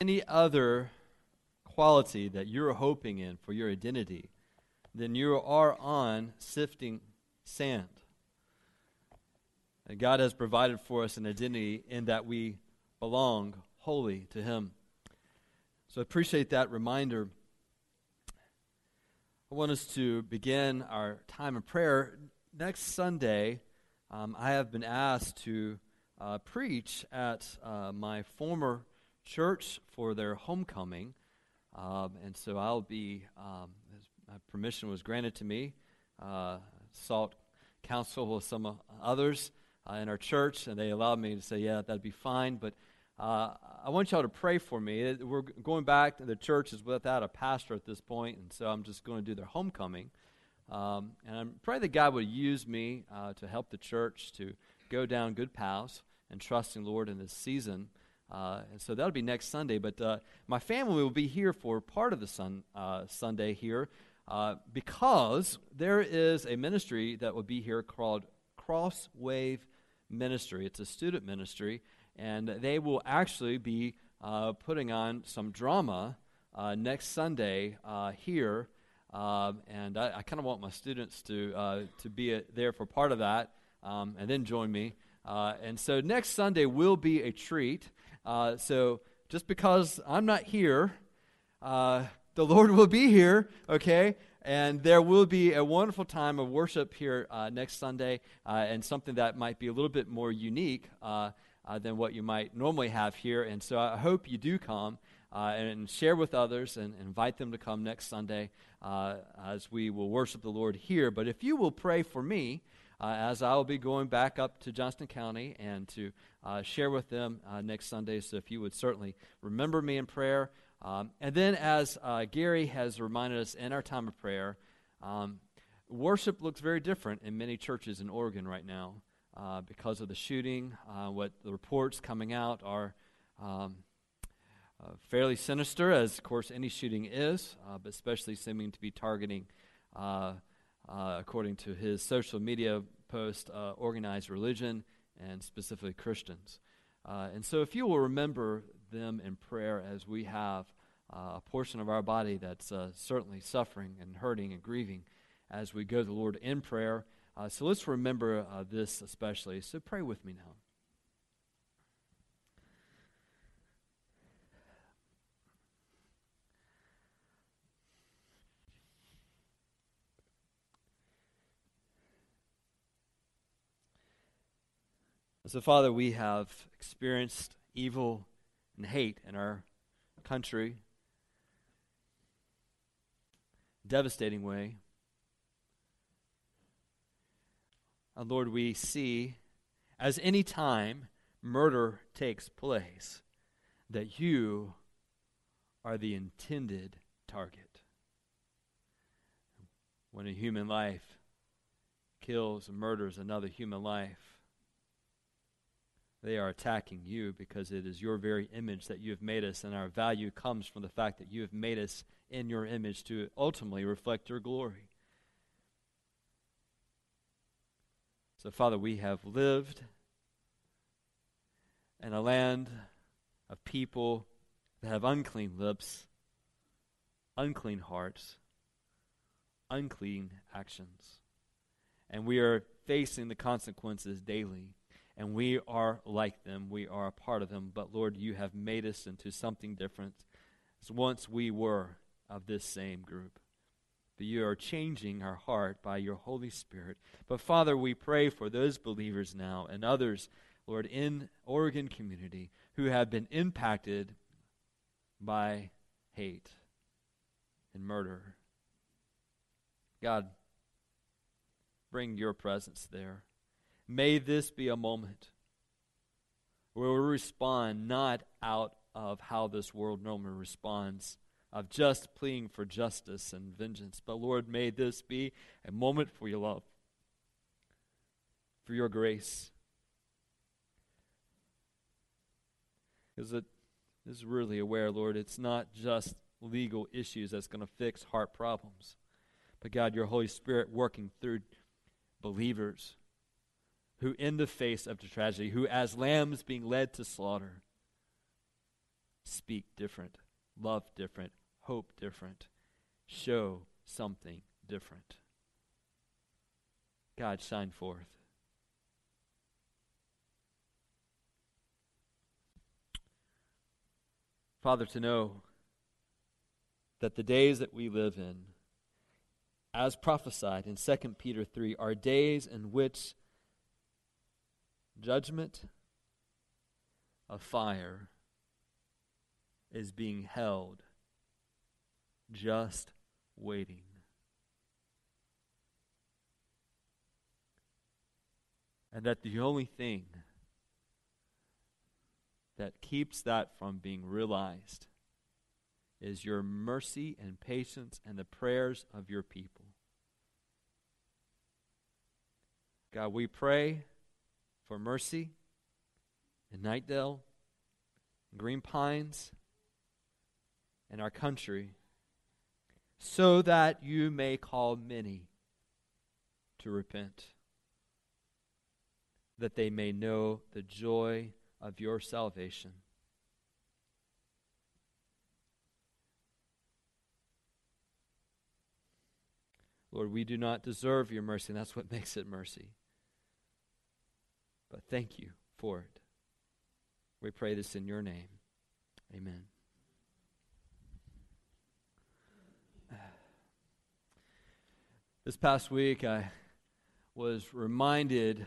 any other quality that you're hoping in for your identity, then you are on sifting sand. And God has provided for us an identity in that we belong wholly to Him. So I appreciate that reminder. I want us to begin our time of prayer. Next Sunday, um, I have been asked to uh, preach at uh, my former church for their homecoming. Um, and so I'll be, um, my permission was granted to me, uh, sought counsel with some others uh, in our church, and they allowed me to say, yeah, that'd be fine. But uh, I want y'all to pray for me. We're going back, the church is without a pastor at this point, and so I'm just going to do their homecoming. Um, and I'm that God would use me uh, to help the church to go down good paths and trusting the Lord in this season. Uh, and so that'll be next Sunday. But uh, my family will be here for part of the sun, uh, Sunday here uh, because there is a ministry that will be here called Cross Wave Ministry. It's a student ministry, and they will actually be uh, putting on some drama uh, next Sunday here. Um, and I, I kind of want my students to, to be there for part of that um, and then join me. And so next Sunday will be a treat. Uh, so just because I'm not here, uh, the Lord will be here, okay? And there will be a wonderful time of worship here uh, next Sunday, uh, and something that might be a little bit more unique uh, uh, than what you might normally have here. And so I hope you do come and share with others and invite them to come next Sunday as we will worship the Lord here. But if you will pray for me, uh, as I will be going back up to Johnston County and to uh, share with them uh, next Sunday. So if you would certainly remember me in prayer. Um, and then, as uh, Gary has reminded us in our time of prayer, um, worship looks very different in many churches in Oregon right now uh, because of the shooting. Uh, what the reports coming out are. Um, uh, fairly sinister, as of course any shooting is, uh, but especially seeming to be targeting, uh, according to his social media post, organized religion and specifically Christians. Uh, and so, if you will remember them in prayer as we have uh, a portion of our body that's uh, certainly suffering and hurting and grieving as we go to the Lord in prayer. Uh, so, let's remember uh, this especially. So, pray with me now. So, Father, we have experienced evil and hate in our country, devastating way. And Lord, we see as any time murder takes place that you are the intended target. When a human life kills and murders another human life, they are attacking you because it is your very image that you have made us, and our value comes from the fact that you have made us in your image to ultimately reflect your glory. So, Father, we have lived in a land of people that have unclean lips, unclean hearts, unclean actions. And we are facing the consequences daily and we are like them. We are a part of them. But Lord, you have made us into something different. As once we were of this same group. But you are changing our heart by your Holy Spirit. But Father, we pray for those believers now and others, Lord, in Oregon community who have been impacted by hate and murder. God, bring your presence there. May this be a moment where we respond not out of how this world normally responds, of just pleading for justice and vengeance, but Lord, may this be a moment for your love, for your grace. Because it is really aware, Lord, it's not just legal issues that's going to fix heart problems, but God, your Holy Spirit working through believers who, in the face of the tragedy, who, as lambs being led to slaughter, speak different, love different, hope different, show something different. God, shine forth. Father, to know that the days that we live in, as prophesied in 2 Peter 3, are days in which judgment of fire is being held, just waiting. And that the only thing that keeps that from being realized is your mercy and patience and the prayers of your people. God, we pray for mercy in Knightdale, Green Pines, and our country, so that you may call many to repent, that they may know the joy of your salvation. Lord, we do not deserve your mercy, and that's what makes it mercy. But thank you for it. We pray this in your name. Amen. This past week, I was reminded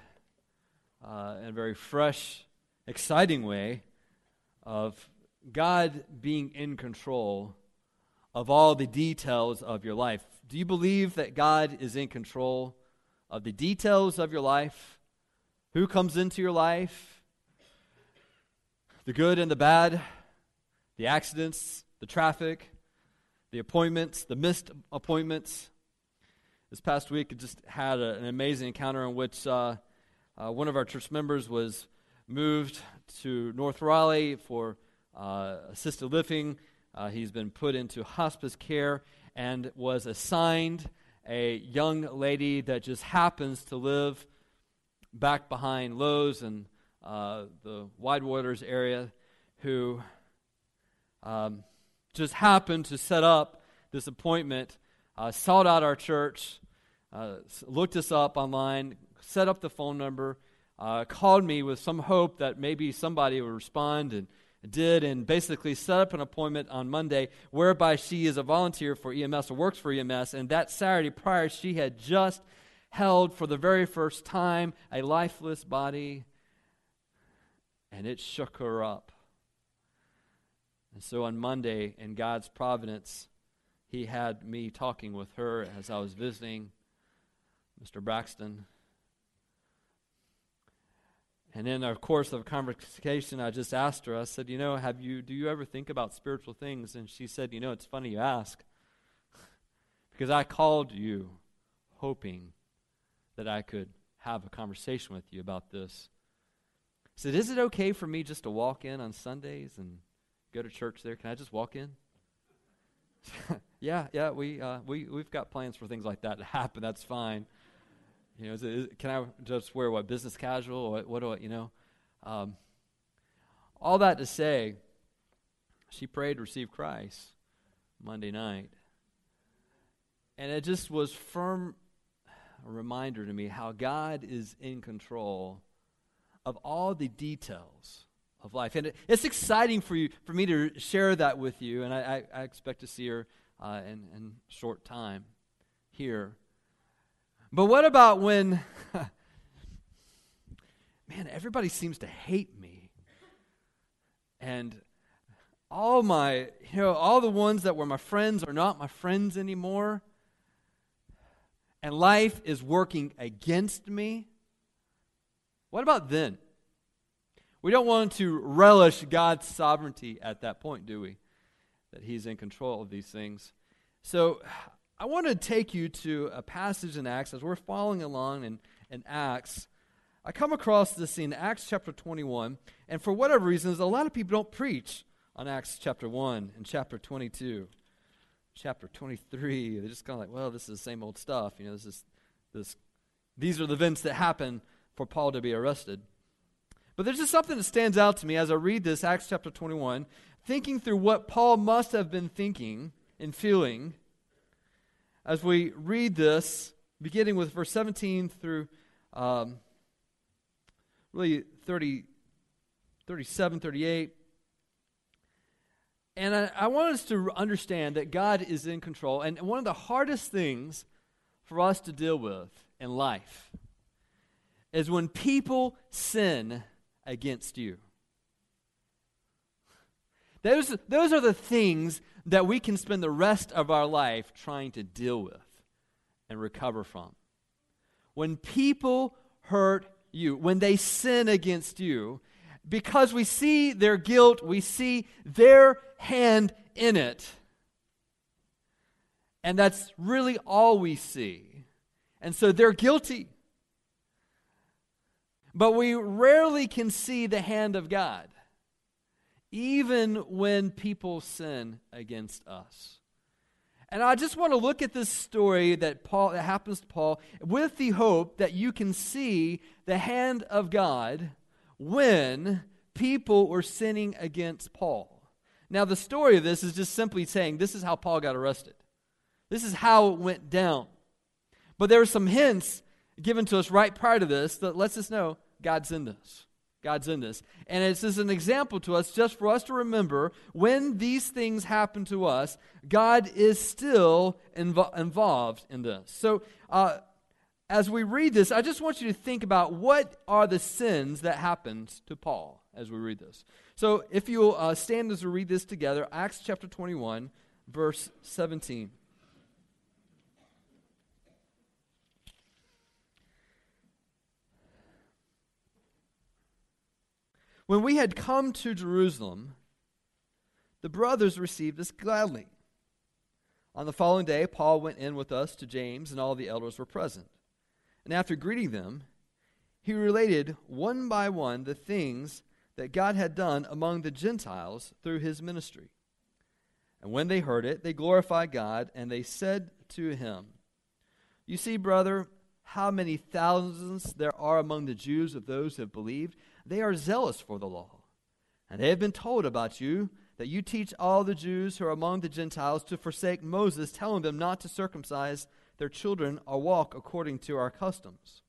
uh, in a very fresh, exciting way of God being in control of all the details of your life. Do you believe that God is in control of the details of your life? Who comes into your life? The good and the bad, the accidents, the traffic, the appointments, the missed appointments. This past week, I just had a, an amazing encounter in which uh, uh, one of our church members was moved to North Raleigh for uh, assisted living. Uh, he's been put into hospice care and was assigned a young lady that just happens to live back behind Lowe's and uh, the Wide Waters area who um, just happened to set up this appointment, uh, sought out our church, uh, looked us up online, set up the phone number, uh, called me with some hope that maybe somebody would respond and did and basically set up an appointment on Monday whereby she is a volunteer for EMS or works for EMS. And that Saturday prior, she had just held for the very first time a lifeless body, and it shook her up. And so on Monday, in God's providence, He had me talking with her as I was visiting Mr. Braxton. And in our course of conversation, I just asked her, I said, You know, have you, do you ever think about spiritual things? And she said, You know, it's funny you ask. because I called you hoping that I could have a conversation with you about this. I said, Is it okay for me just to walk in on Sundays and go to church there? Can I just walk in? yeah, yeah, we, uh, we, we've got plans for things like that to happen. That's fine. You know, is it, is, can I just wear what business casual? What, what do I, you know? Um, all that to say, she prayed to receive Christ Monday night. And it just was firm a reminder to me how God is in control of all the details of life. And it's exciting for you, for me to share that with you, and I, I, I expect to see her uh, in, in short time here. But what about when, man, everybody seems to hate me, and all my, you know, all the ones that were my friends are not my friends anymore and life is working against me, what about then? We don't want to relish God's sovereignty at that point, do we? That He's in control of these things. So I want to take you to a passage in Acts as we're following along in, in Acts. I come across this in Acts chapter 21, and for whatever reasons, a lot of people don't preach on Acts chapter 1 and chapter 22 chapter 23, they're just kind of like, well, this is the same old stuff. You know, this is this. These are the events that happen for Paul to be arrested. But there's just something that stands out to me as I read this, Acts chapter 21, thinking through what Paul must have been thinking and feeling as we read this, beginning with verse 17 through um, really 30, 37, 38. And I, I want us to understand that God is in control. And one of the hardest things for us to deal with in life is when people sin against you. Those, those are the things that we can spend the rest of our life trying to deal with and recover from. When people hurt you, when they sin against you, because we see their guilt, we see their hand in it. And that's really all we see. And so they're guilty. But we rarely can see the hand of God, even when people sin against us. And I just want to look at this story that Paul that happens to Paul with the hope that you can see the hand of God when people were sinning against Paul. Now the story of this is just simply saying this is how Paul got arrested. This is how it went down. But there are some hints given to us right prior to this that lets us know God's in this. God's in this. And it's just an example to us, just for us to remember when these things happen to us, God is still invo- involved in this. So, uh, as we read this, I just want you to think about what are the sins that happened to Paul as we read this. So, if you'll uh, stand as we read this together, Acts chapter 21, verse 17. When we had come to Jerusalem, the brothers received us gladly. On the following day, Paul went in with us to James, and all the elders were present. And after greeting them, he related one by one the things that God had done among the Gentiles through his ministry. And when they heard it, they glorified God, and they said to him, You see, brother, how many thousands there are among the Jews of those who have believed they are zealous for the law. And they have been told about you that you teach all the Jews who are among the Gentiles to forsake Moses, telling them not to circumcise their children or walk according to our customs.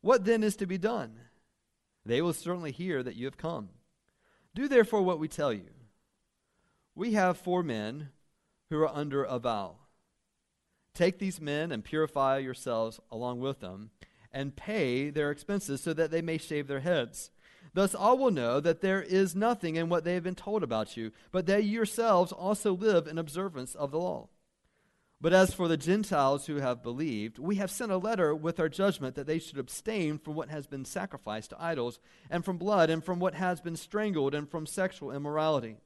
What then is to be done? They will certainly hear that you have come. Do therefore what we tell you. We have four men who are under a vow. Take these men and purify yourselves along with them and pay their expenses so that they may shave their heads. Thus all will know that there is nothing in what they have been told about you, but that you yourselves also live in observance of the law. But as for the Gentiles who have believed, we have sent a letter with our judgment that they should abstain from what has been sacrificed to idols, and from blood, and from what has been strangled, and from sexual immorality.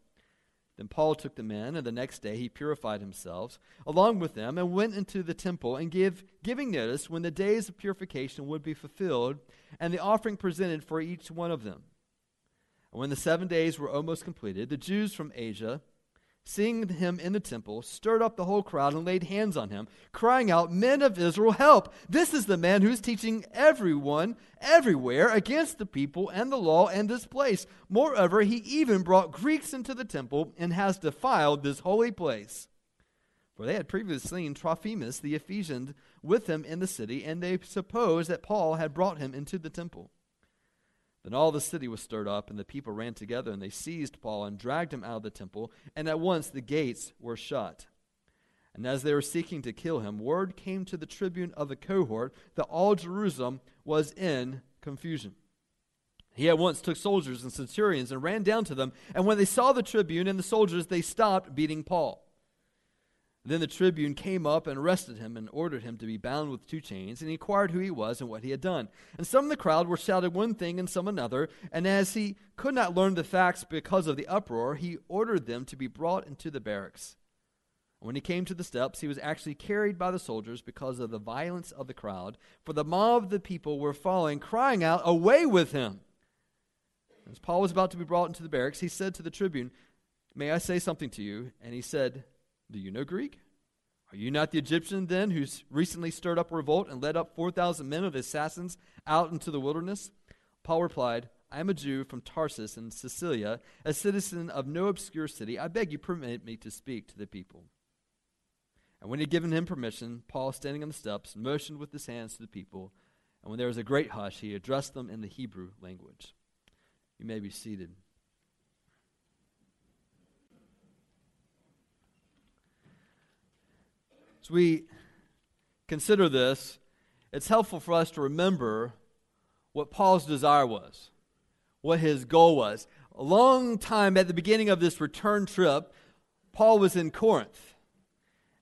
Then Paul took the men, and the next day he purified himself along with them, and went into the temple, and gave, giving notice when the days of purification would be fulfilled, and the offering presented for each one of them. And when the seven days were almost completed, the Jews from Asia, seeing him in the temple, stirred up the whole crowd and laid hands on him, crying out, Men of Israel, help! This is the man who's teaching everyone, everywhere, against the people and the law and this place. Moreover, he even brought Greeks into the temple and has defiled this holy place. For they had previously seen Trophimus the Ephesian with him in the city, and they supposed that Paul had brought him into the temple. Then all the city was stirred up, and the people ran together, and they seized Paul and dragged him out of the temple, and at once the gates were shut. And as they were seeking to kill him, word came to the tribune of the cohort that all Jerusalem was in confusion. He at once took soldiers and centurions and ran down to them, and when they saw the tribune and the soldiers, they stopped beating Paul. Then the tribune came up and arrested him and ordered him to be bound with two chains, and he inquired who he was and what he had done. And some of the crowd were shouting one thing and some another, and as he could not learn the facts because of the uproar, he ordered them to be brought into the barracks. When he came to the steps, he was actually carried by the soldiers because of the violence of the crowd, for the mob of the people were following, crying out, Away with him! As Paul was about to be brought into the barracks, he said to the tribune, May I say something to you? And he said, do you know Greek? Are you not the Egyptian then who's recently stirred up revolt and led up 4,000 men of assassins out into the wilderness? Paul replied, I am a Jew from Tarsus in Cilicia, a citizen of no obscure city. I beg you, permit me to speak to the people. And when he had given him permission, Paul, standing on the steps, motioned with his hands to the people. And when there was a great hush, he addressed them in the Hebrew language. You may be seated. As we consider this, it's helpful for us to remember what Paul's desire was, what his goal was. A long time at the beginning of this return trip, Paul was in Corinth.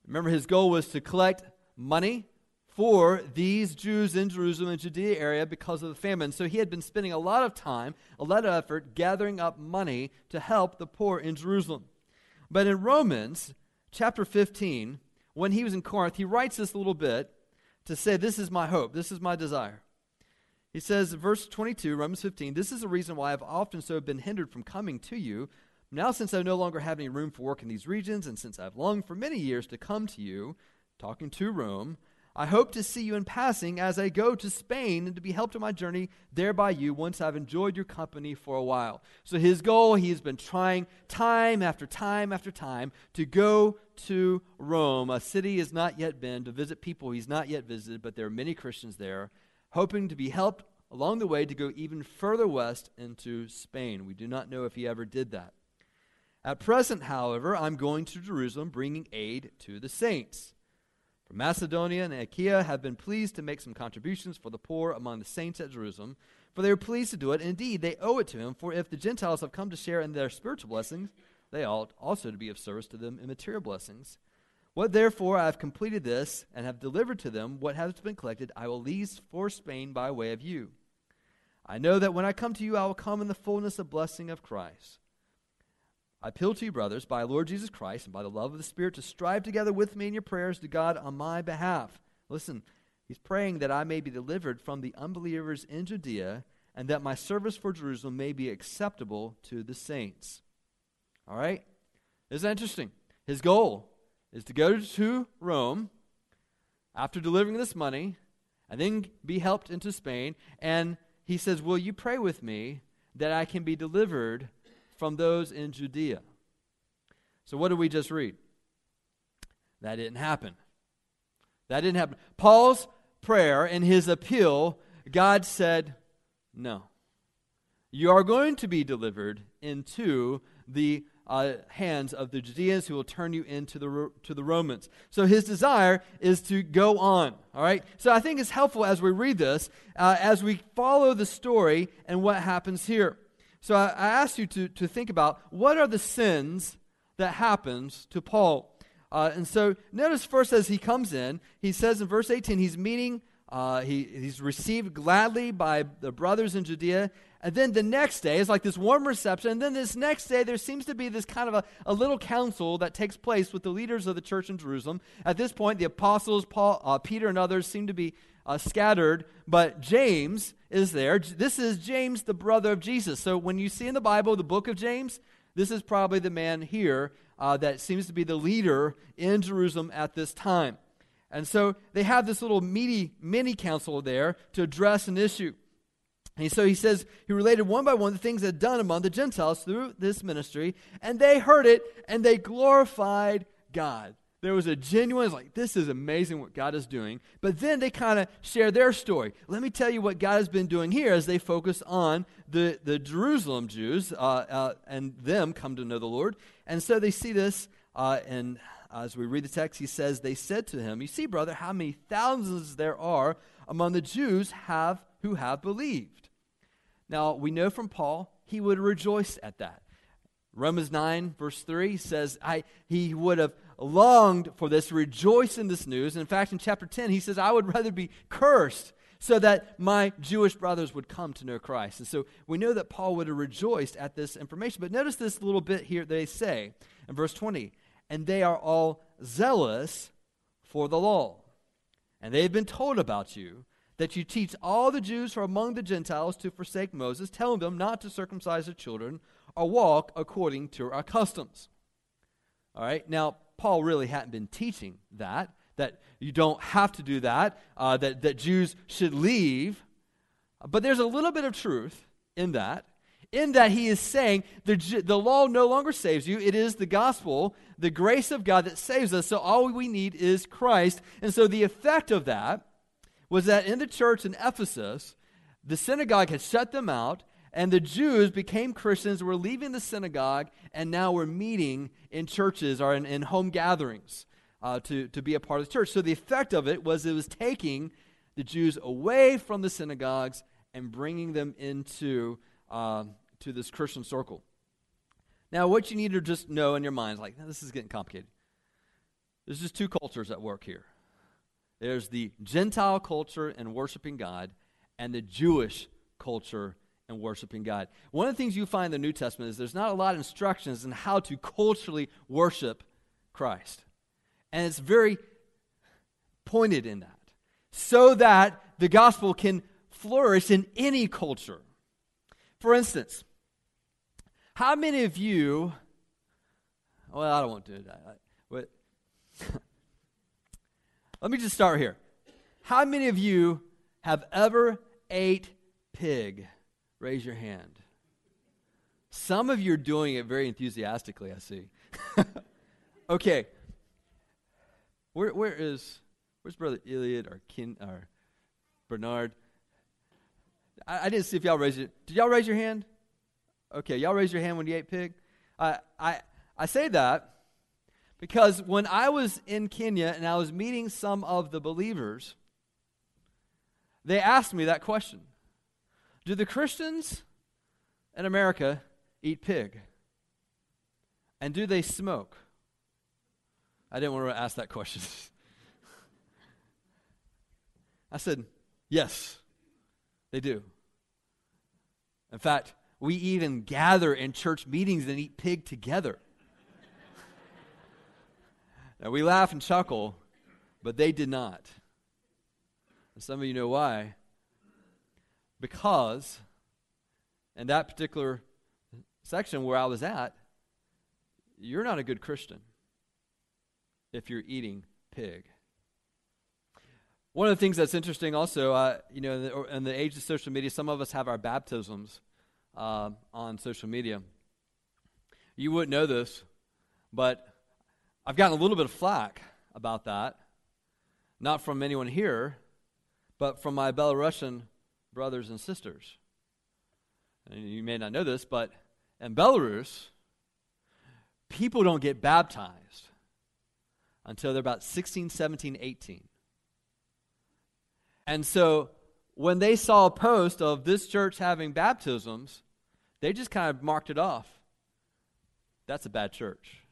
Remember, his goal was to collect money for these Jews in Jerusalem and Judea area because of the famine. So he had been spending a lot of time, a lot of effort gathering up money to help the poor in Jerusalem. But in Romans chapter 15, when he was in Corinth, he writes this little bit to say, This is my hope, this is my desire. He says, verse 22, Romans 15, This is the reason why I've often so been hindered from coming to you. Now, since I no longer have any room for work in these regions, and since I've longed for many years to come to you, talking to Rome, I hope to see you in passing as I go to Spain and to be helped on my journey there by you once I've enjoyed your company for a while. So, his goal, he has been trying time after time after time to go to Rome, a city he has not yet been, to visit people he's not yet visited, but there are many Christians there hoping to be helped along the way to go even further west into Spain. We do not know if he ever did that. At present, however, I'm going to Jerusalem bringing aid to the saints. Macedonia and Achaia have been pleased to make some contributions for the poor among the saints at Jerusalem, for they are pleased to do it. Indeed, they owe it to him, for if the Gentiles have come to share in their spiritual blessings, they ought also to be of service to them in material blessings. What therefore I have completed this and have delivered to them what has been collected, I will leave for Spain by way of you. I know that when I come to you, I will come in the fullness of blessing of Christ. I appeal to you, brothers, by Lord Jesus Christ and by the love of the Spirit, to strive together with me in your prayers to God on my behalf. Listen, he's praying that I may be delivered from the unbelievers in Judea and that my service for Jerusalem may be acceptable to the saints. All right? Isn't that interesting? His goal is to go to Rome after delivering this money and then be helped into Spain. And he says, Will you pray with me that I can be delivered from those in Judea? So, what did we just read? That didn't happen. That didn't happen. Paul's prayer and his appeal, God said, No. You are going to be delivered into the uh, hands of the Judeans who will turn you into the, to the Romans. So his desire is to go on. All right? So I think it's helpful as we read this, uh, as we follow the story and what happens here. So I, I ask you to, to think about what are the sins that happens to Paul. Uh, and so notice first as he comes in, he says in verse 18, he's meeting, uh, he, he's received gladly by the brothers in Judea, and then the next day is like this warm reception. And then this next day, there seems to be this kind of a, a little council that takes place with the leaders of the church in Jerusalem. At this point, the apostles, Paul, uh, Peter, and others seem to be uh, scattered, but James is there. This is James, the brother of Jesus. So when you see in the Bible the book of James, this is probably the man here uh, that seems to be the leader in Jerusalem at this time. And so they have this little meaty mini council there to address an issue. And so he says, he related one by one the things that had done among the Gentiles through this ministry, and they heard it and they glorified God. There was a genuine, like, this is amazing what God is doing. But then they kind of share their story. Let me tell you what God has been doing here as they focus on the, the Jerusalem Jews uh, uh, and them come to know the Lord. And so they see this, uh, and as we read the text, he says, They said to him, You see, brother, how many thousands there are among the Jews have who have believed. Now, we know from Paul, he would rejoice at that. Romans 9, verse 3 says, I, He would have longed for this, rejoice in this news. And in fact, in chapter 10, he says, I would rather be cursed so that my Jewish brothers would come to know Christ. And so we know that Paul would have rejoiced at this information. But notice this little bit here they say in verse 20, and they are all zealous for the law. And they have been told about you that you teach all the Jews who are among the Gentiles to forsake Moses, telling them not to circumcise their children or walk according to our customs. All right, now, Paul really hadn't been teaching that, that you don't have to do that, uh, that, that Jews should leave. But there's a little bit of truth in that. In that he is saying the, the law no longer saves you. It is the gospel, the grace of God that saves us. So all we need is Christ. And so the effect of that was that in the church in Ephesus, the synagogue had shut them out, and the Jews became Christians, were leaving the synagogue, and now we're meeting in churches or in, in home gatherings uh, to, to be a part of the church. So the effect of it was it was taking the Jews away from the synagogues and bringing them into uh, to this Christian circle. Now, what you need to just know in your mind is like, this is getting complicated. There's just two cultures at work here. There's the Gentile culture and worshiping God, and the Jewish culture and worshiping God. One of the things you find in the New Testament is there's not a lot of instructions in how to culturally worship Christ. And it's very pointed in that, so that the gospel can flourish in any culture. For instance, how many of you, well, I don't want to do that, but let me just start here. How many of you have ever ate pig? Raise your hand. Some of you are doing it very enthusiastically, I see. okay. Where, where is where's brother Iliad or Kin or Bernard? I, I didn't see if y'all raised it. Did y'all raise your hand? Okay, y'all raise your hand when you ate pig. I I I say that because when I was in Kenya and I was meeting some of the believers, they asked me that question Do the Christians in America eat pig? And do they smoke? I didn't want to ask that question. I said, Yes, they do. In fact, we even gather in church meetings and eat pig together. now, we laugh and chuckle, but they did not. And some of you know why. Because in that particular section where I was at, you're not a good Christian if you're eating pig. One of the things that's interesting also, uh, you know, in the, in the, age of social media, some of us have our baptisms uh, on social media. You wouldn't know this, but I've gotten a little bit of flack about that. Not from anyone here, but from my Belarusian brothers and sisters. And you may not know this, but in Belarus, people don't get baptized until they're about 16, 17, 18. And so when they saw a post of this church having baptisms, they just kind of marked it off. That's a bad church.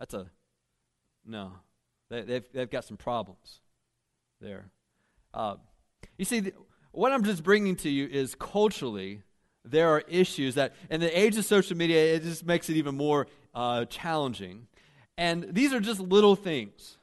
That's a, no. They, they've, they've got some problems there. Uh, you see, what I'm just bringing to you is culturally, there are issues that, in the age of social media, it just makes it even more uh, challenging. And these are just little things.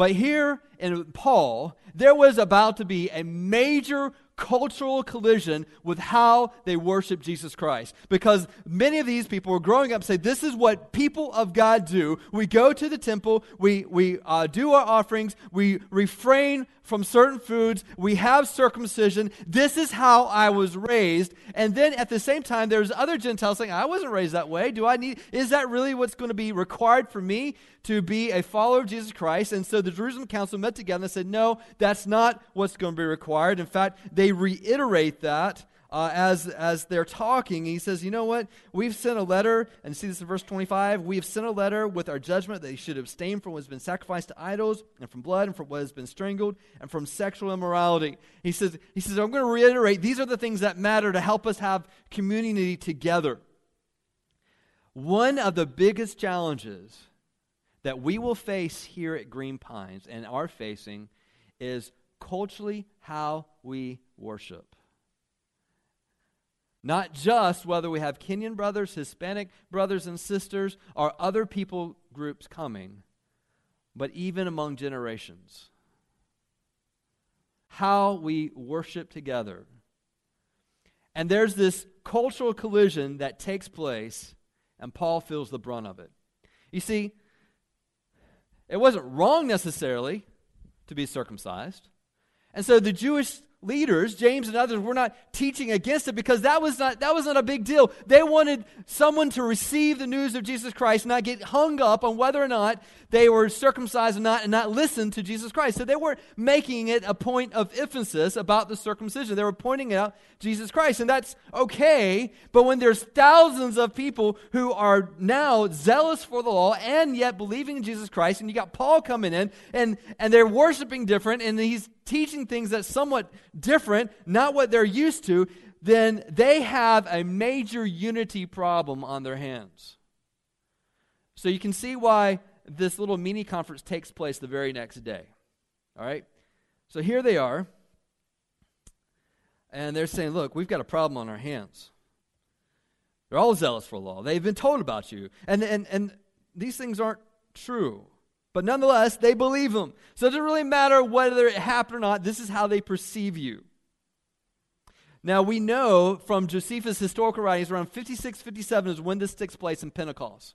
But here in Paul, there was about to be a major cultural collision with how they worship Jesus Christ. Because many of these people were growing up say, This is what people of God do. We go to the temple, we, we uh, do our offerings, we refrain from certain foods, we have circumcision. This is how I was raised. And then at the same time, there's other Gentiles saying, I wasn't raised that way. Do I need, is that really what's going to be required for me to be a follower of Jesus Christ? And so the Jerusalem Council met together and said, No, that's not what's going to be required. In fact, they reiterate that uh, as, as they're talking. He says, You know what? We've sent a letter, and see this in verse 25. We have sent a letter with our judgment that they should abstain from what has been sacrificed to idols, and from blood, and from what has been strangled, and from sexual immorality. He says, he says I'm going to reiterate these are the things that matter to help us have community together. One of the biggest challenges that we will face here at Green Pines and are facing is culturally how we worship. Not just whether we have Kenyan brothers, Hispanic brothers and sisters, or other people groups coming, but even among generations. How we worship together. And there's this cultural collision that takes place, and Paul feels the brunt of it. You see, it wasn't wrong necessarily to be circumcised. And so the Jewish leaders, James and others, were not teaching against it because that was not that was not a big deal. They wanted someone to receive the news of Jesus Christ, not get hung up on whether or not they were circumcised or not, and not listen to Jesus Christ. So they weren't making it a point of emphasis about the circumcision. They were pointing out Jesus Christ, and that's okay. But when there's thousands of people who are now zealous for the law and yet believing in Jesus Christ, and you got Paul coming in, and and they're worshiping different, and he's teaching things that's somewhat different, not what they're used to, then they have a major unity problem on their hands. So you can see why this little mini conference takes place the very next day. All right? So here they are. And they're saying, look, we've got a problem on our hands. They're all zealous for law. They've been told about you. And, and, and these things aren't true. But nonetheless, they believe him. So it doesn't really matter whether it happened or not. This is how they perceive you. Now, we know from Josephus' historical writings around 56 57 is when this takes place in Pentecost.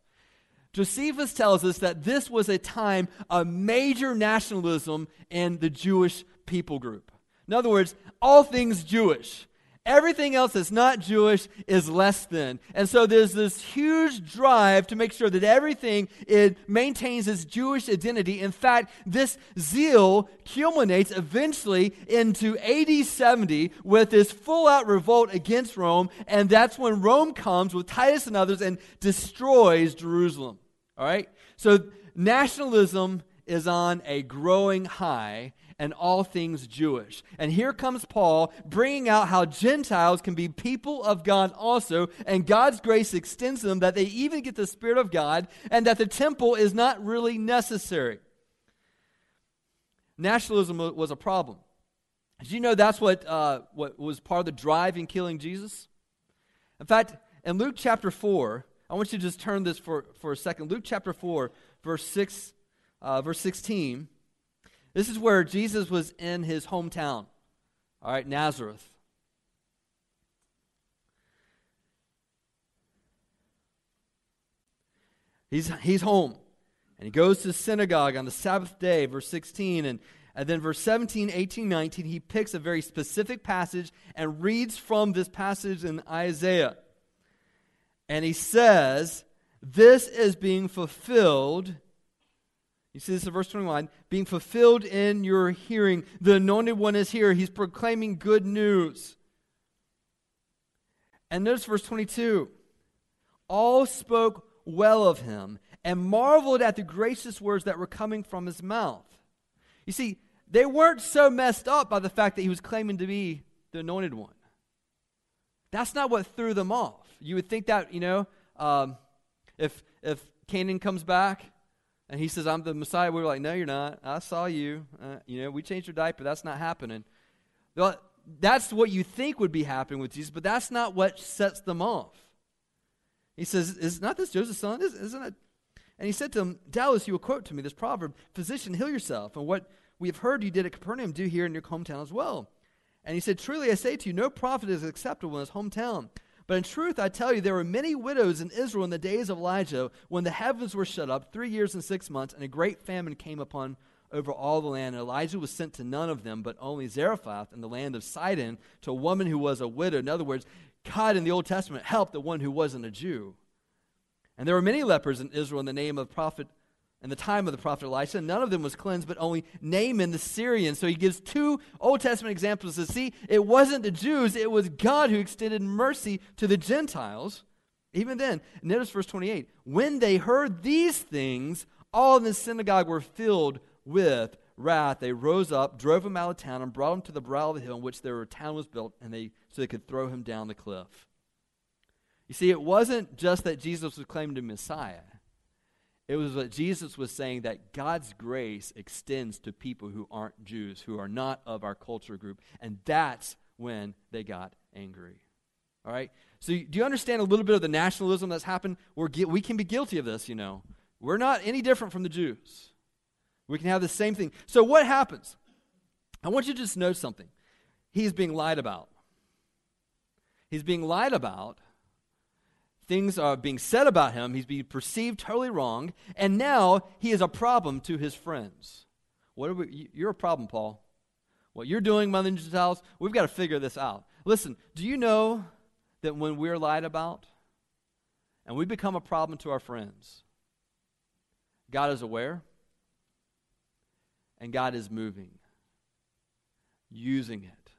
Josephus tells us that this was a time of major nationalism in the Jewish people group. In other words, all things Jewish. Everything else that's not Jewish is less than. And so there's this huge drive to make sure that everything it maintains its Jewish identity. In fact, this zeal culminates eventually into AD 70 with this full out revolt against Rome. And that's when Rome comes with Titus and others and destroys Jerusalem. All right? So nationalism is on a growing high and all things Jewish. And here comes Paul bringing out how Gentiles can be people of God also, and God's grace extends to them that they even get the Spirit of God, and that the temple is not really necessary. Nationalism was a problem. Did you know that's what, uh, what was part of the drive in killing Jesus? In fact, in Luke chapter 4, I want you to just turn this for, for a second. Luke chapter 4, verse 6, uh, verse 16. This is where Jesus was in his hometown, all right, Nazareth. He's, he's home. And he goes to the synagogue on the Sabbath day, verse 16. And, and then verse 17, 18, 19, he picks a very specific passage and reads from this passage in Isaiah. And he says, This is being fulfilled you see this in verse 21 being fulfilled in your hearing. The anointed one is here. He's proclaiming good news. And notice verse 22 all spoke well of him and marveled at the gracious words that were coming from his mouth. You see, they weren't so messed up by the fact that he was claiming to be the anointed one. That's not what threw them off. You would think that, you know, um, if, if Canaan comes back and he says, I'm the Messiah. We were like, No, you're not. I saw you. Uh, you know, we changed your diaper. That's not happening. That's what you think would be happening with Jesus, but that's not what sets them off. He says, Is not this Joseph's son? Isn't it? And he said to him, Doubtless you will quote to me this proverb Physician, heal yourself. And what we have heard you did at Capernaum, do here in your hometown as well. And he said, Truly I say to you, no prophet is acceptable in his hometown. But in truth, I tell you, there were many widows in Israel in the days of Elijah when the heavens were shut up, three years and six months, and a great famine came upon over all the land. And Elijah was sent to none of them, but only Zarephath in the land of Sidon to a woman who was a widow. In other words, God in the Old Testament helped the one who wasn't a Jew. And there were many lepers in Israel in the name of prophet in the time of the prophet Elisha. None of them was cleansed, but only Naaman the Syrian. So he gives two Old Testament examples to see it wasn't the Jews, it was God who extended mercy to the Gentiles. Even then, notice verse 28 when they heard these things, all in the synagogue were filled with wrath. They rose up, drove him out of town, and brought him to the brow of the hill in which their town was built, and they so they could throw him down the cliff. You see, it wasn't just that Jesus was claimed to be Messiah. It was what Jesus was saying that God's grace extends to people who aren't Jews, who are not of our culture group. And that's when they got angry. All right? So, do you understand a little bit of the nationalism that's happened? We're, we can be guilty of this, you know. We're not any different from the Jews. We can have the same thing. So, what happens? I want you to just know something. He's being lied about. He's being lied about Things are being said about him. He's being perceived totally wrong. And now he is a problem to his friends. What are we, you're a problem, Paul. what you're doing among the Gentiles. We've got to figure this out. Listen, do you know that when we're lied about and we become a problem to our friends, God is aware and God is moving, using it.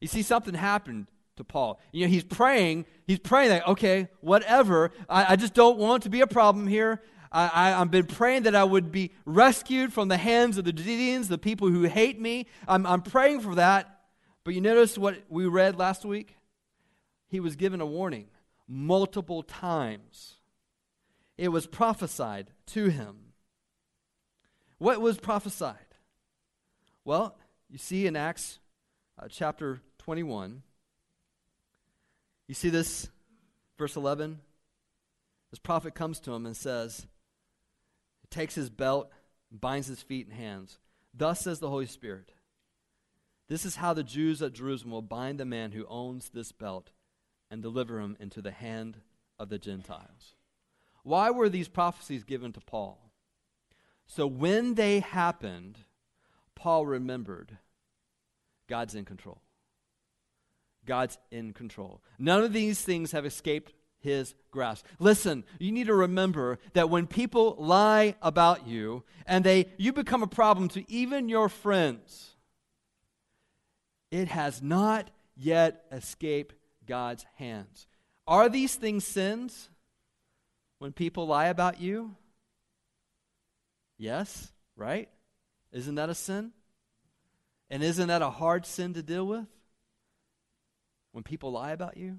You see, something happened to Paul. You know, he's praying, he's praying that, okay, whatever, I, I just don't want to be a problem here. I, I, have been praying that I would be rescued from the hands of the Judeans, the people who hate me. I'm, I'm praying for that. But you notice what we read last week? He was given a warning multiple times. It was prophesied to him. What was prophesied? Well, you see in Acts uh, chapter 21, you see this, verse 11? This prophet comes to him and says, He takes his belt, binds his feet and hands. Thus says the Holy Spirit This is how the Jews at Jerusalem will bind the man who owns this belt and deliver him into the hand of the Gentiles. Why were these prophecies given to Paul? So when they happened, Paul remembered God's in control. God's in control. None of these things have escaped his grasp. Listen, you need to remember that when people lie about you and they you become a problem to even your friends, it has not yet escaped God's hands. Are these things sins? When people lie about you? Yes, right? Isn't that a sin? And isn't that a hard sin to deal with? When people lie about you?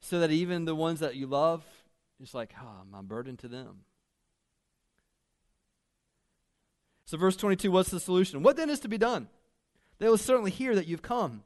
So that even the ones that you love, it's like, ah, I'm burden to them. So, verse 22, what's the solution? What then is to be done? They will certainly hear that you've come.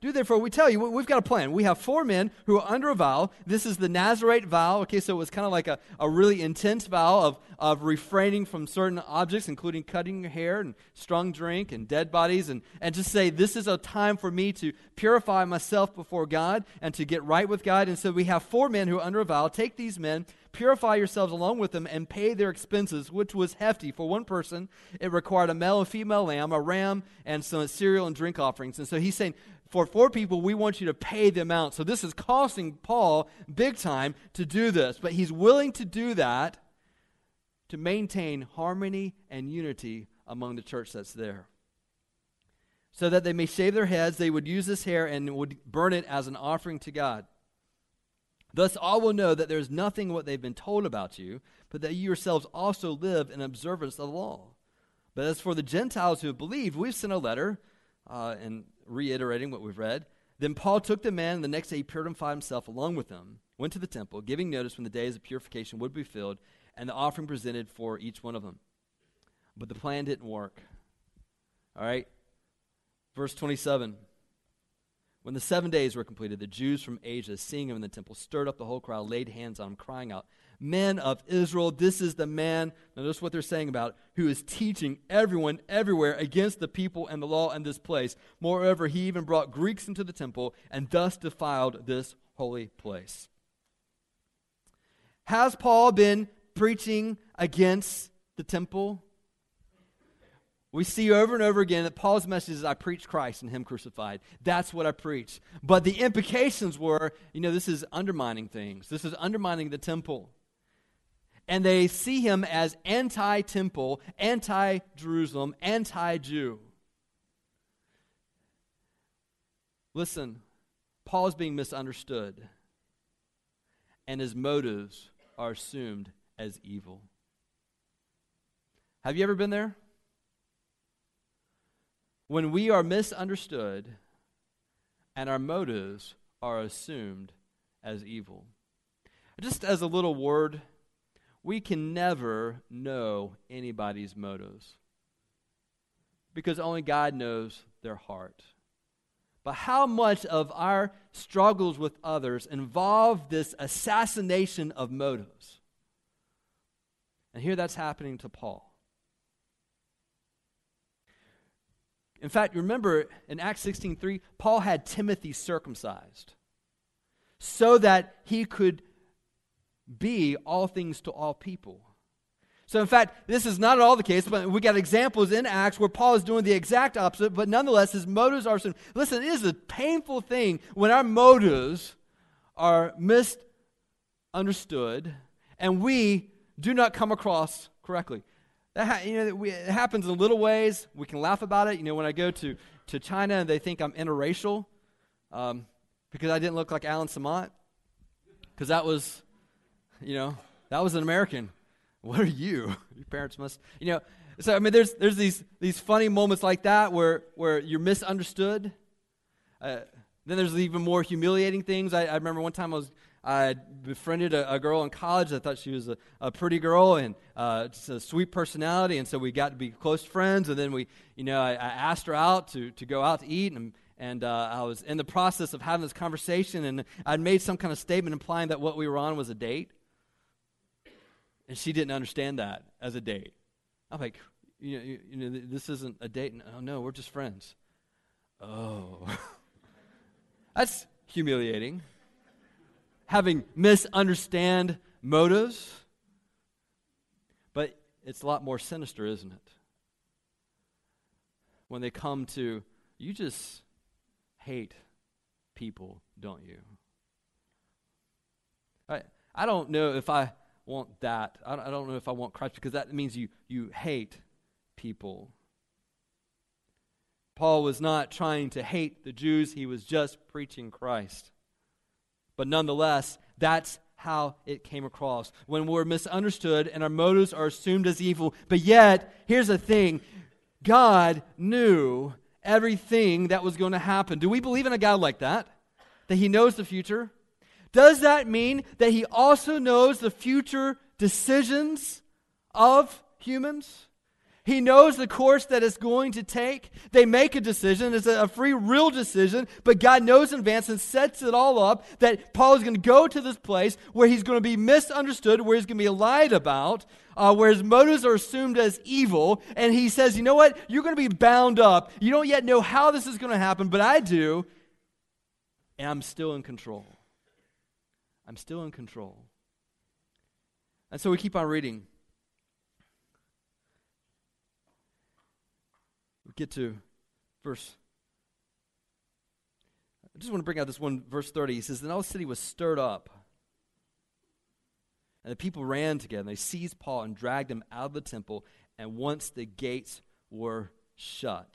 Do therefore, we tell you, we've got a plan. We have four men who are under a vow. This is the Nazarite vow. Okay, so it was kind of like a, a really intense vow of, of refraining from certain objects, including cutting your hair and strong drink and dead bodies, and, and just say, This is a time for me to purify myself before God and to get right with God. And so we have four men who are under a vow. Take these men, purify yourselves along with them, and pay their expenses, which was hefty. For one person, it required a male and female lamb, a ram, and some cereal and drink offerings. And so he's saying, for four people, we want you to pay the amount. So this is costing Paul big time to do this, but he's willing to do that to maintain harmony and unity among the church that's there. So that they may shave their heads, they would use this hair and would burn it as an offering to God. Thus, all will know that there is nothing what they've been told about you, but that you yourselves also live in observance of the law. But as for the Gentiles who have believed, we've sent a letter, uh, and reiterating what we've read. Then Paul took the man, and the next day he purified himself along with them, went to the temple, giving notice when the days of purification would be filled, and the offering presented for each one of them. But the plan didn't work. All right? Verse 27. When the seven days were completed, the Jews from Asia, seeing him in the temple, stirred up the whole crowd, laid hands on him, crying out, Men of Israel, this is the man, notice what they're saying about, who is teaching everyone everywhere against the people and the law in this place. Moreover, he even brought Greeks into the temple and thus defiled this holy place. Has Paul been preaching against the temple? We see over and over again that Paul's message is I preach Christ and Him crucified. That's what I preach. But the implications were, you know, this is undermining things. This is undermining the temple and they see him as anti temple, anti Jerusalem, anti Jew. Listen, Paul is being misunderstood, and his motives are assumed as evil. Have you ever been there? When we are misunderstood and our motives are assumed as evil. Just as a little word we can never know anybody's motives because only God knows their heart. But how much of our struggles with others involve this assassination of motives? And here that's happening to Paul. In fact, remember in Acts 16:3, Paul had Timothy circumcised so that he could be all things to all people. So, in fact, this is not at all the case, but we got examples in Acts where Paul is doing the exact opposite, but nonetheless, his motives are. Listen, it is a painful thing when our motives are misunderstood and we do not come across correctly. That ha- you know, it happens in little ways. We can laugh about it. You know, when I go to, to China and they think I'm interracial um, because I didn't look like Alan Samant, because that was, you know, that was an American. What are you? Your parents must, you know. So I mean, there's there's these these funny moments like that where where you're misunderstood. Uh, then there's even more humiliating things. I, I remember one time I was I befriended a, a, girl in college. I thought she was a, a pretty girl and uh, just a sweet personality, and so we got to be close friends. And then we, you know, I, I asked her out to, to go out to eat, and and uh, I was in the process of having this conversation, and I'd made some kind of statement implying that what we were on was a date, and she didn't understand that as a date. I'm like, you know, you, you know this isn't a date. Oh no, we're just friends. Oh, that's humiliating having misunderstand motives. But it's a lot more sinister, isn't it? When they come to, you just hate people, don't you? I, I don't know if I want that. I don't, I don't know if I want Christ because that means you, you hate people. Paul was not trying to hate the Jews, he was just preaching Christ. But nonetheless, that's how it came across. When we're misunderstood and our motives are assumed as evil, but yet, here's the thing God knew everything that was going to happen. Do we believe in a God like that? That He knows the future? Does that mean that He also knows the future decisions of humans? He knows the course that it's going to take. They make a decision. It's a free, real decision, but God knows in advance and sets it all up that Paul is going to go to this place where he's going to be misunderstood, where he's going to be lied about, uh, where his motives are assumed as evil. And he says, You know what? You're going to be bound up. You don't yet know how this is going to happen, but I do. And I'm still in control. I'm still in control. And so we keep on reading. Get to verse. I just want to bring out this one, verse 30. He says, Then all the city was stirred up. And the people ran together, and they seized Paul and dragged him out of the temple. And once the gates were shut.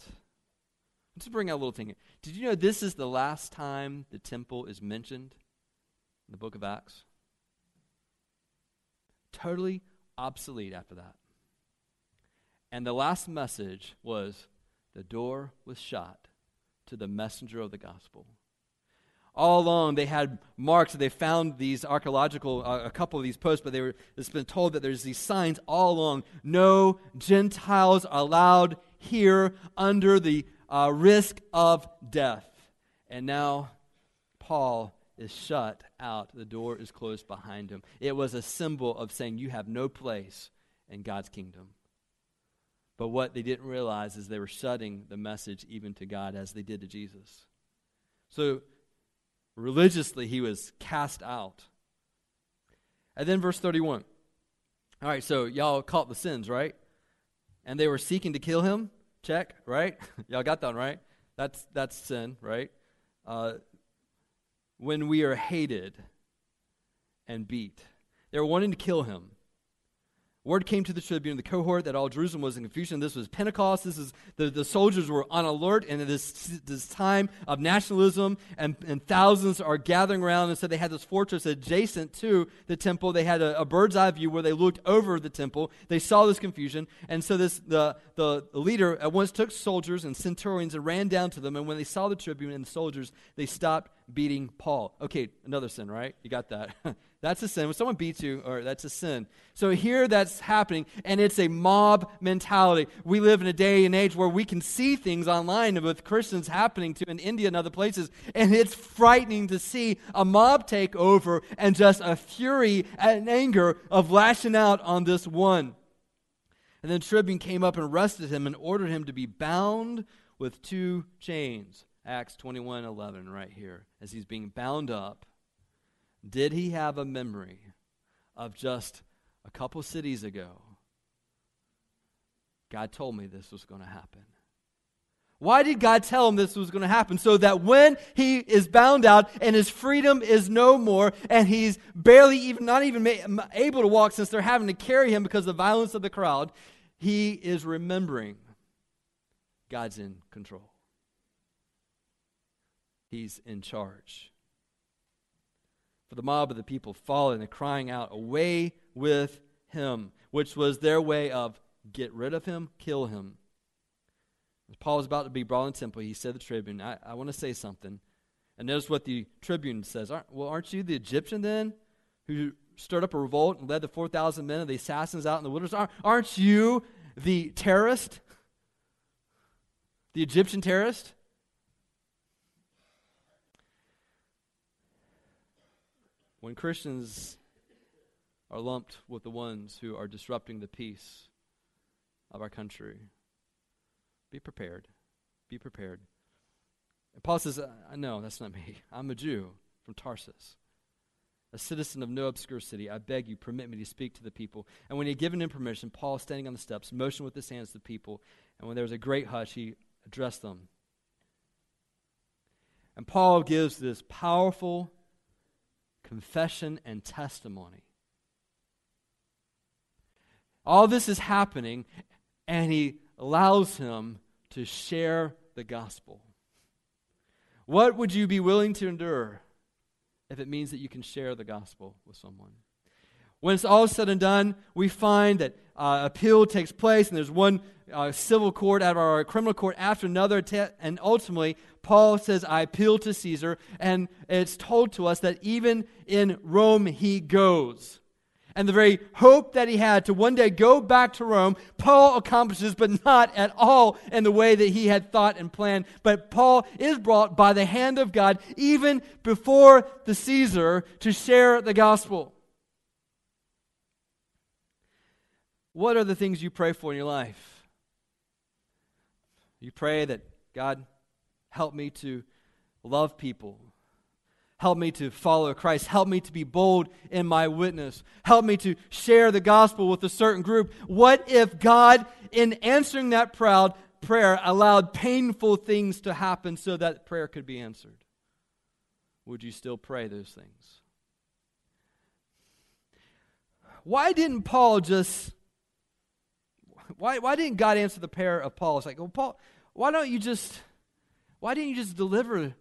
Let's bring out a little thing. Did you know this is the last time the temple is mentioned in the book of Acts? Totally obsolete after that. And the last message was the door was shut to the messenger of the gospel. All along, they had marks. They found these archaeological, uh, a couple of these posts, but they were, it's been told that there's these signs all along. No Gentiles are allowed here under the uh, risk of death. And now Paul is shut out. The door is closed behind him. It was a symbol of saying, You have no place in God's kingdom. But what they didn't realize is they were shutting the message even to God as they did to Jesus. So religiously, he was cast out. And then verse 31. All right, so y'all caught the sins, right? And they were seeking to kill him. Check, right? y'all got that right? That's, that's sin, right? Uh, when we are hated and beat. They were wanting to kill him. Word came to the tribune, the cohort, that all Jerusalem was in confusion. This was Pentecost. This is the, the soldiers were on alert in this, this time of nationalism, and, and thousands are gathering around. And so they had this fortress adjacent to the temple. They had a, a, bird's eye view where they looked over the temple. They saw this confusion, and so this the, the leader at once took soldiers and centurions and ran down to them. And when they saw the tribune and the soldiers, they stopped beating Paul. Okay, another sin, right? You got that. That's a sin. When someone beats you, or that's a sin. So here that's happening, and it's a mob mentality. We live in a day and age where we can see things online with Christians happening to in India and other places, and it's frightening to see a mob take over and just a fury and anger of lashing out on this one. And then Tribune came up and arrested him and ordered him to be bound with two chains. Acts 21 11, right here, as he's being bound up did he have a memory of just a couple cities ago God told me this was going to happen. Why did God tell him this was going to happen? So that when he is bound out and his freedom is no more and he's barely even, not even able to walk since they're having to carry him because of the violence of the crowd, he is remembering God's in control. He's in charge. For the mob of the people following and crying out, Away with him, which was their way of get rid of him, kill him. As Paul was about to be brought in temple, he said to the tribune, I, I want to say something. And notice what the tribune says. Well, aren't you the Egyptian then who stirred up a revolt and led the 4,000 men of the assassins out in the wilderness? Aren't you the terrorist? The Egyptian terrorist? When Christians are lumped with the ones who are disrupting the peace of our country, be prepared. Be prepared. And Paul says, uh, I know that's not me. I'm a Jew from Tarsus, a citizen of no obscure city. I beg you, permit me to speak to the people. And when he had given him permission, Paul, standing on the steps, motioned with his hands to the people. And when there was a great hush, he addressed them. And Paul gives this powerful confession and testimony. All this is happening, and he allows him to share the gospel. What would you be willing to endure if it means that you can share the gospel with someone? When it's all said and done, we find that uh, appeal takes place, and there's one uh, civil court out of our criminal court after another, te- and ultimately, Paul says, I appeal to Caesar, and it's told to us that even in Rome he goes. And the very hope that he had to one day go back to Rome, Paul accomplishes, but not at all in the way that he had thought and planned. But Paul is brought by the hand of God, even before the Caesar, to share the gospel. What are the things you pray for in your life? You pray that God help me to love people. Help me to follow Christ. Help me to be bold in my witness. Help me to share the gospel with a certain group. What if God, in answering that proud prayer, allowed painful things to happen so that prayer could be answered? Would you still pray those things? Why didn't Paul just why, why didn't God answer the prayer of Paul? It's like, well, Paul, why don't you just, why didn't you just deliver?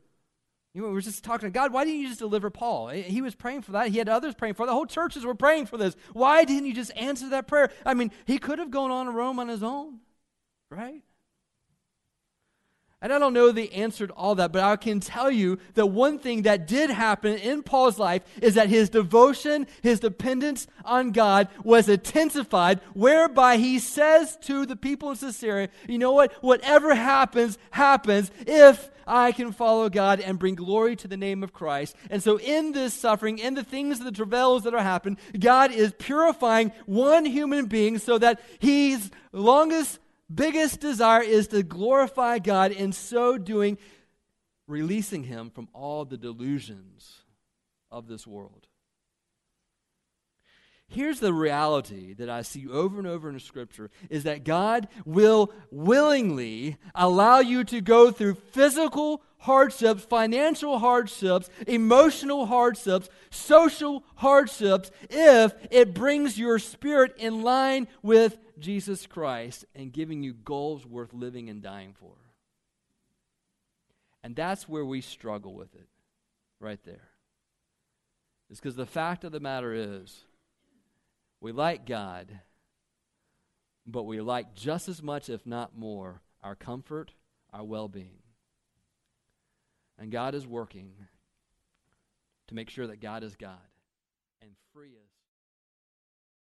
You know, we were just talking to God. Why didn't you just deliver Paul? He was praying for that. He had others praying for that. The whole churches were praying for this. Why didn't you just answer that prayer? I mean, he could have gone on to Rome on his own, right? And I don't know the answer to all that, but I can tell you that one thing that did happen in Paul's life is that his devotion, his dependence on God was intensified, whereby he says to the people in Caesarea, you know what? Whatever happens, happens if I can follow God and bring glory to the name of Christ. And so, in this suffering, in the things, the travails that are happening, God is purifying one human being so that he's longest biggest desire is to glorify God, in so doing, releasing him from all the delusions of this world. Here's the reality that I see over and over in Scripture is that God will willingly allow you to go through physical hardships, financial hardships, emotional hardships, social hardships, if it brings your spirit in line with Jesus Christ and giving you goals worth living and dying for. And that's where we struggle with it, right there. It's because the fact of the matter is, we like God, but we like just as much, if not more, our comfort, our well being. And God is working to make sure that God is God and free us.